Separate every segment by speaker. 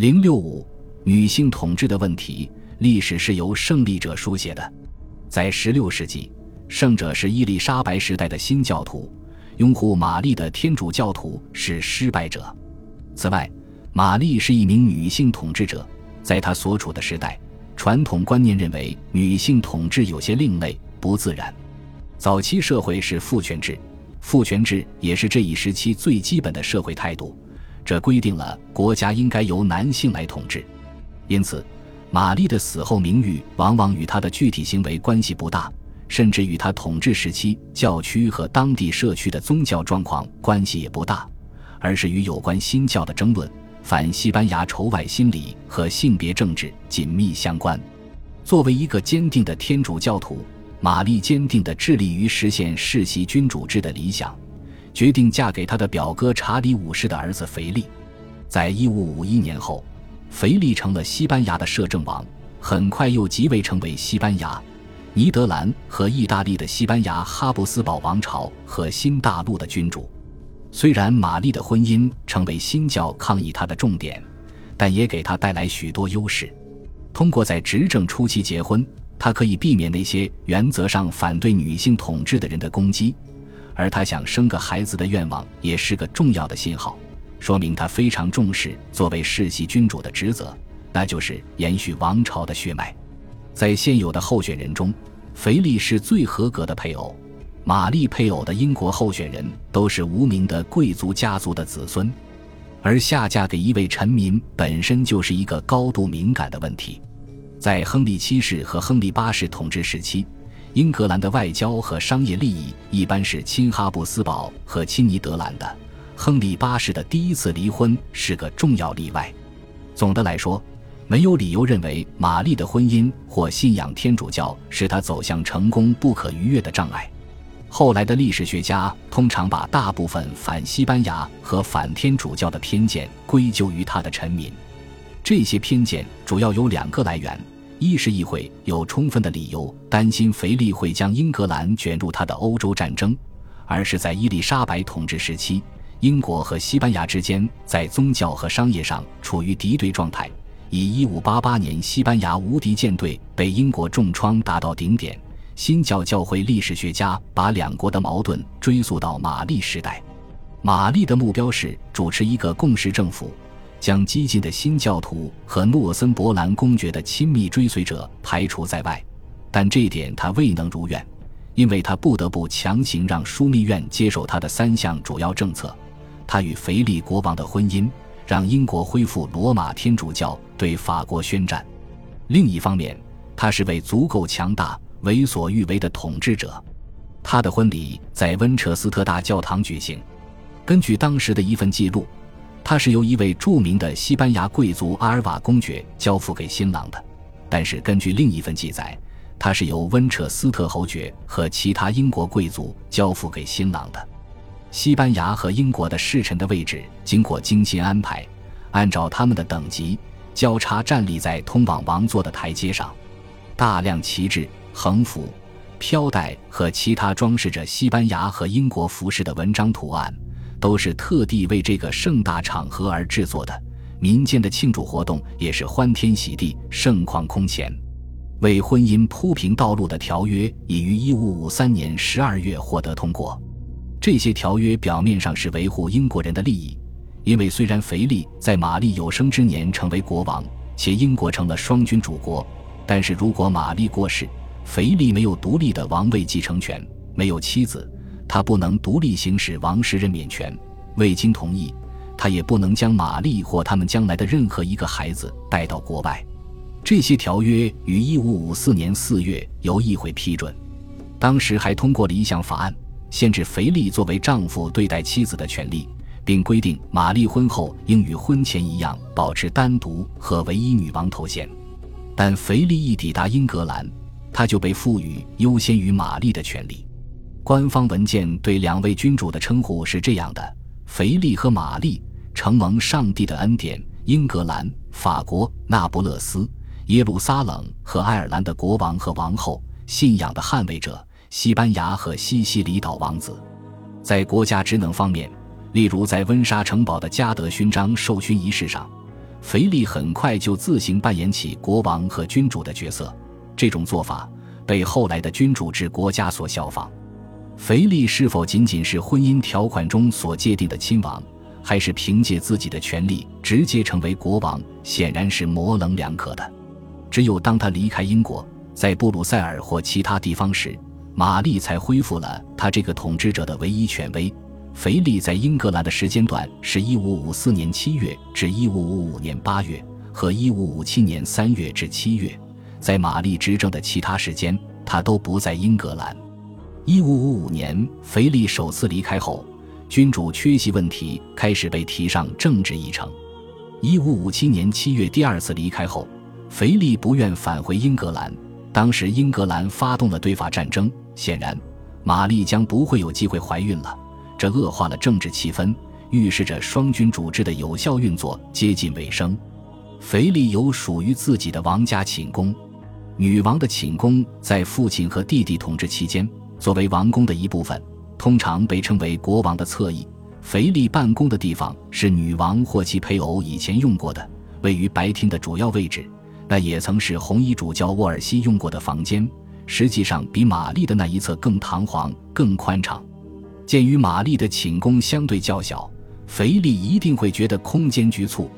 Speaker 1: 零六五，女性统治的问题，历史是由胜利者书写的。在十六世纪，胜者是伊丽莎白时代的新教徒，拥护玛丽的天主教徒是失败者。此外，玛丽是一名女性统治者，在她所处的时代，传统观念认为女性统治有些另类、不自然。早期社会是父权制，父权制也是这一时期最基本的社会态度。这规定了国家应该由男性来统治，因此，玛丽的死后名誉往往与她的具体行为关系不大，甚至与她统治时期教区和当地社区的宗教状况关系也不大，而是与有关新教的争论、反西班牙仇外心理和性别政治紧密相关。作为一个坚定的天主教徒，玛丽坚定地致力于实现世袭君主制的理想。决定嫁给他的表哥查理五世的儿子腓力。在一五五一年后，腓力成了西班牙的摄政王，很快又即位成为西班牙、尼德兰和意大利的西班牙哈布斯堡王朝和新大陆的君主。虽然玛丽的婚姻成为新教抗议他的重点，但也给他带来许多优势。通过在执政初期结婚，他可以避免那些原则上反对女性统治的人的攻击。而他想生个孩子的愿望也是个重要的信号，说明他非常重视作为世袭君主的职责，那就是延续王朝的血脉。在现有的候选人中，腓力是最合格的配偶。玛丽配偶的英国候选人都是无名的贵族家族的子孙，而下嫁给一位臣民本身就是一个高度敏感的问题。在亨利七世和亨利八世统治时期。英格兰的外交和商业利益一般是亲哈布斯堡和亲尼德兰的。亨利八世的第一次离婚是个重要例外。总的来说，没有理由认为玛丽的婚姻或信仰天主教是她走向成功不可逾越的障碍。后来的历史学家通常把大部分反西班牙和反天主教的偏见归咎于他的臣民。这些偏见主要有两个来源。一是议会有充分的理由担心腓力会将英格兰卷入他的欧洲战争；而是，在伊丽莎白统治时期，英国和西班牙之间在宗教和商业上处于敌对状态。以1588年西班牙无敌舰队被英国重创达到顶点，新教教会历史学家把两国的矛盾追溯到玛丽时代。玛丽的目标是主持一个共识政府。将激进的新教徒和诺森伯兰公爵的亲密追随者排除在外，但这一点他未能如愿，因为他不得不强行让枢密院接受他的三项主要政策：他与腓力国王的婚姻，让英国恢复罗马天主教，对法国宣战。另一方面，他是位足够强大、为所欲为的统治者。他的婚礼在温彻斯特大教堂举行，根据当时的一份记录。它是由一位著名的西班牙贵族阿尔瓦公爵交付给新郎的，但是根据另一份记载，它是由温彻斯特侯爵和其他英国贵族交付给新郎的。西班牙和英国的侍臣的位置经过精心安排，按照他们的等级交叉站立在通往王座的台阶上，大量旗帜、横幅、飘带和其他装饰着西班牙和英国服饰的文章图案。都是特地为这个盛大场合而制作的，民间的庆祝活动也是欢天喜地、盛况空前。为婚姻铺平道路的条约已于1553年12月获得通过。这些条约表面上是维护英国人的利益，因为虽然腓力在玛丽有生之年成为国王，且英国成了双君主国，但是如果玛丽过世，腓力没有独立的王位继承权，没有妻子。他不能独立行使王室任免权，未经同意，他也不能将玛丽或他们将来的任何一个孩子带到国外。这些条约于1554年4月由议会批准，当时还通过了一项法案，限制腓力作为丈夫对待妻子的权利，并规定玛丽婚后应与婚前一样保持单独和唯一女王头衔。但腓力一抵达英格兰，他就被赋予优先于玛丽的权利。官方文件对两位君主的称呼是这样的：腓力和玛丽，承蒙上帝的恩典，英格兰、法国、那不勒斯、耶路撒冷和爱尔兰的国王和王后，信仰的捍卫者，西班牙和西西里岛王子。在国家职能方面，例如在温莎城堡的嘉德勋章授勋仪式上，腓力很快就自行扮演起国王和君主的角色。这种做法被后来的君主制国家所效仿。腓力是否仅仅是婚姻条款中所界定的亲王，还是凭借自己的权利直接成为国王，显然是模棱两可的。只有当他离开英国，在布鲁塞尔或其他地方时，玛丽才恢复了他这个统治者的唯一权威。腓力在英格兰的时间段是1554年7月至1555年8月，和1557年3月至7月。在玛丽执政的其他时间，他都不在英格兰。1555年，腓力首次离开后，君主缺席问题开始被提上政治议程。1557年7月第二次离开后，腓力不愿返回英格兰。当时英格兰发动了对法战争，显然玛丽将不会有机会怀孕了。这恶化了政治气氛，预示着双君主制的有效运作接近尾声。腓力有属于自己的王家寝宫，女王的寝宫在父亲和弟弟统治期间，作为王宫的一部分，通常被称为国王的侧翼。腓力办公的地方是女王或其配偶以前用过的，位于白厅的主要位置。那也曾是红衣主教沃尔西用过的房间，实际上比玛丽的那一侧更堂皇、更宽敞。鉴于玛丽的寝宫相对较小，腓力一定会觉得空间局促。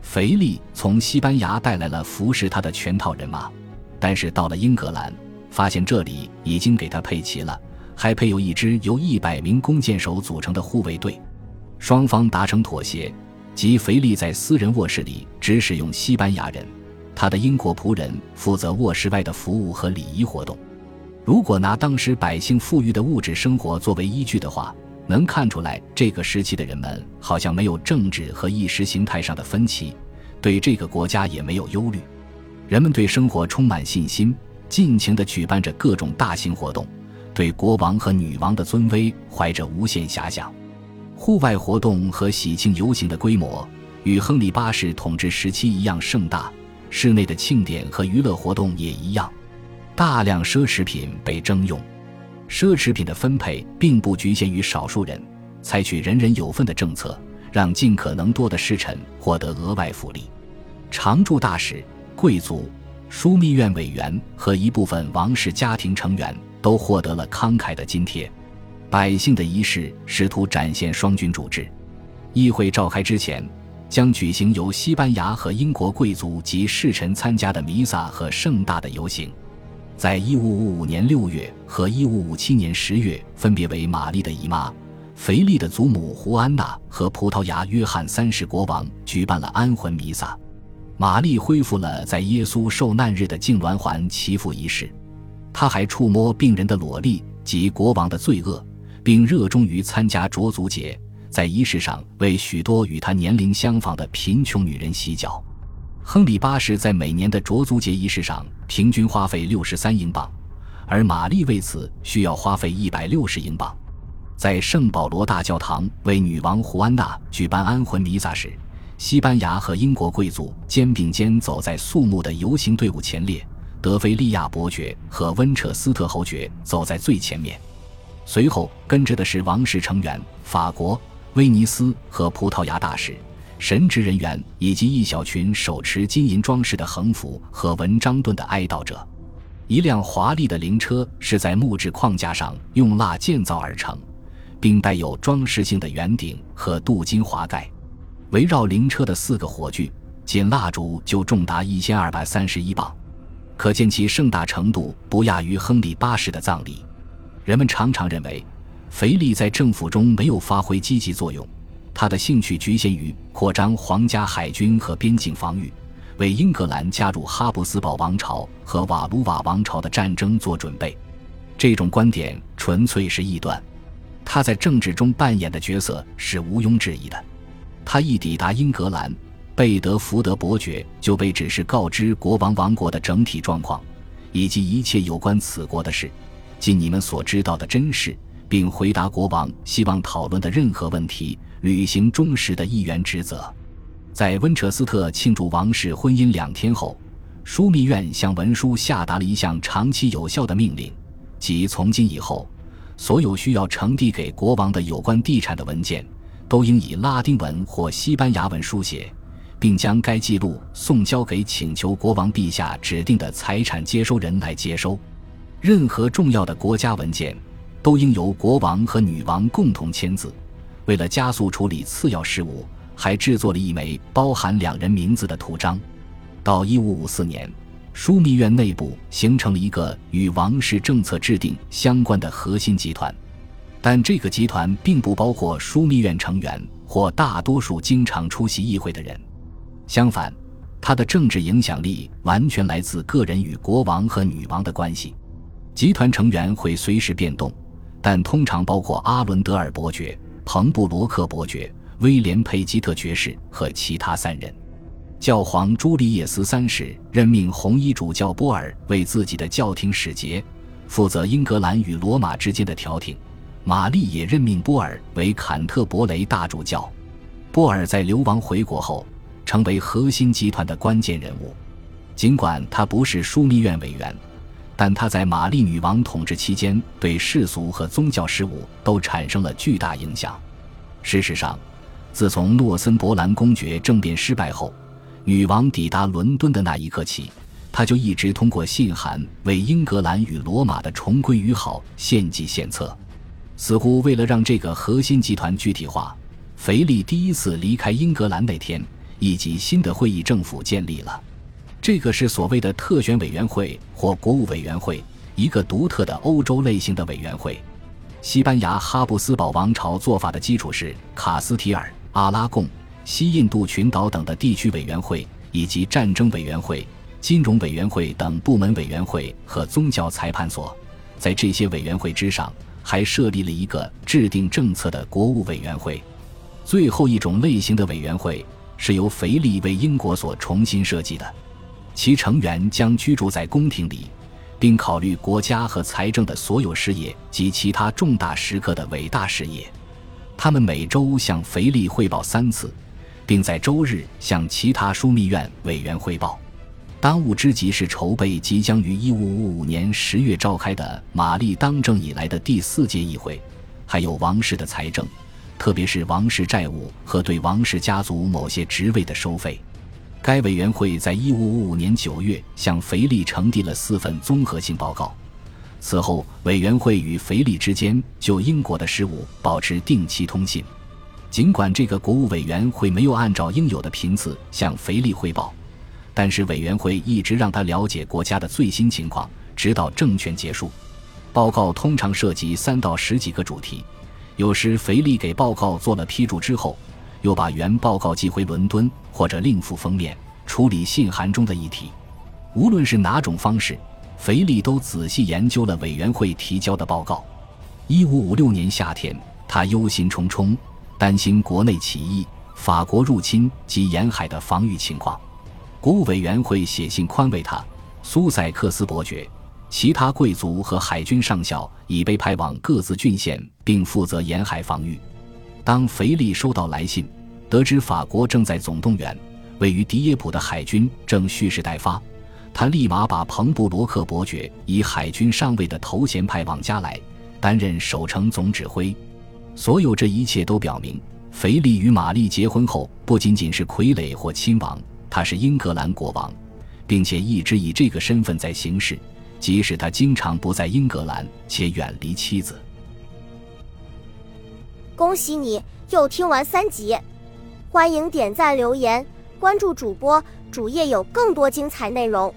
Speaker 1: 腓力从西班牙带来了服侍他的全套人马，但是到了英格兰，发现这里已经给他配齐了，还配有一支由一百名弓箭手组成的护卫队。双方达成妥协，即腓力在私人卧室里只使用西班牙人，他的英国仆人负责卧室外的服务和礼仪活动。如果拿当时百姓富裕的物质生活作为依据的话，能看出来这个时期的人们好像没有政治和意识形态上的分歧，对这个国家也没有忧虑，人们对生活充满信心，尽情地举办着各种大型活动，对国王和女王的尊威怀着无限遐想。户外活动和喜庆游行的规模与亨利八世统治时期一样盛大，室内的庆典和娱乐活动也一样。大量奢侈品被征用，奢侈品的分配并不局限于少数人，采取人人有份的政策，让尽可能多的侍臣获得额外福利。常驻大使、贵族、枢密院委员和一部分王室家庭成员都获得了慷慨的津贴。百姓的仪式试图展现双君主制。议会召开之前，将举行由西班牙和英国贵族及侍臣参加的弥撒和盛大的游行。在1555年6月和1557年10月，分别为玛丽的姨妈、腓力的祖母胡安娜和葡萄牙约翰三世国王举办了安魂弥撒。玛丽恢复了在耶稣受难日的痉挛环祈福仪式。她还触摸病人的裸粒及国王的罪恶，并热衷于参加卓足节，在仪式上为许多与她年龄相仿的贫穷女人洗脚。亨利八世在每年的卓足节仪式上平均花费六十三英镑，而玛丽为此需要花费一百六十英镑。在圣保罗大教堂为女王胡安娜举办安魂弥撒时，西班牙和英国贵族肩并肩走在肃穆的游行队伍前列，德菲利亚伯爵和温彻斯特侯爵走在最前面，随后跟着的是王室成员、法国、威尼斯和葡萄牙大使。神职人员以及一小群手持金银装饰的横幅和文章盾的哀悼者，一辆华丽的灵车是在木质框架上用蜡建造而成，并带有装饰性的圆顶和镀金华盖。围绕灵车的四个火炬，仅蜡烛就重达一千二百三十一磅，可见其盛大程度不亚于亨利八世的葬礼。人们常常认为，腓力在政府中没有发挥积极作用。他的兴趣局限于扩张皇家海军和边境防御，为英格兰加入哈布斯堡王朝和瓦卢瓦王朝的战争做准备。这种观点纯粹是臆断。他在政治中扮演的角色是毋庸置疑的。他一抵达英格兰，贝德福德伯爵就被指示告知国王王国的整体状况，以及一切有关此国的事，尽你们所知道的真实，并回答国王希望讨论的任何问题。履行忠实的议员职责，在温彻斯特庆祝王室婚姻两天后，枢密院向文书下达了一项长期有效的命令，即从今以后，所有需要呈递给国王的有关地产的文件，都应以拉丁文或西班牙文书写，并将该记录送交给请求国王陛下指定的财产接收人来接收。任何重要的国家文件都应由国王和女王共同签字。为了加速处理次要事务，还制作了一枚包含两人名字的图章。到1554年，枢密院内部形成了一个与王室政策制定相关的核心集团，但这个集团并不包括枢密院成员或大多数经常出席议会的人。相反，他的政治影响力完全来自个人与国王和女王的关系。集团成员会随时变动，但通常包括阿伦德尔伯爵、彭布罗克伯爵、威廉佩吉特爵士和其他三人。教皇朱利叶斯三世任命红衣主教波尔为自己的教廷使节，负责英格兰与罗马之间的调停。玛丽也任命波尔为坎特伯雷大主教。波尔在流亡回国后，成为核心集团的关键人物。尽管他不是枢密院委员。但他在玛丽女王统治期间，对世俗和宗教事务都产生了巨大影响。事实上，自从诺森伯兰公爵政变失败后，女王抵达伦敦的那一刻起，他就一直通过信函为英格兰与罗马的重归于好献计献策。似乎为了让这个核心集团具体化，腓力第一次离开英格兰那天，一级新的会议政府建立了。这个是所谓的特选委员会或国务委员会，一个独特的欧洲类型的委员会。西班牙哈布斯堡王朝做法的基础是卡斯提尔、阿拉贡、西印度群岛等的地区委员会，以及战争委员会、金融委员会等部门委员会和宗教裁判所。在这些委员会之上，还设立了一个制定政策的国务委员会。最后一种类型的委员会是由腓力为英国所重新设计的。其成员将居住在宫廷里，并考虑国家和财政的所有事业及其他重大时刻的伟大事业。他们每周向腓力汇报三次，并在周日向其他枢密院委员汇报。当务之急是筹备即将于1555年10月召开的玛丽当政以来的第四届议会，还有王室的财政，特别是王室债务和对王室家族某些职位的收费。该委员会在1555年9月向腓力呈递了四份综合性报告。此后，委员会与腓力之间就英国的事务保持定期通信。尽管这个国务委员会没有按照应有的频次向腓力汇报，但是委员会一直让他了解国家的最新情况，直到政权结束。报告通常涉及三到十几个主题，有时腓力给报告做了批注之后。又把原报告寄回伦敦，或者另附封面处理信函中的议题。无论是哪种方式，腓力都仔细研究了委员会提交的报告。一五五六年夏天，他忧心忡忡，担心国内起义、法国入侵及沿海的防御情况。国务委员会写信宽慰他。苏塞克斯伯爵、其他贵族和海军上校已被派往各自郡县，并负责沿海防御。当腓力收到来信，得知法国正在总动员，位于迪耶普的海军正蓄势待发，他立马把彭布罗克伯爵以海军上尉的头衔派往加来，担任守城总指挥。所有这一切都表明，腓力与玛丽结婚后不仅仅是傀儡或亲王，他是英格兰国王，并且一直以这个身份在行事，即使他经常不在英格兰且远离妻子。
Speaker 2: 恭喜你又听完三集，欢迎点赞、留言、关注主播，主页有更多精彩内容。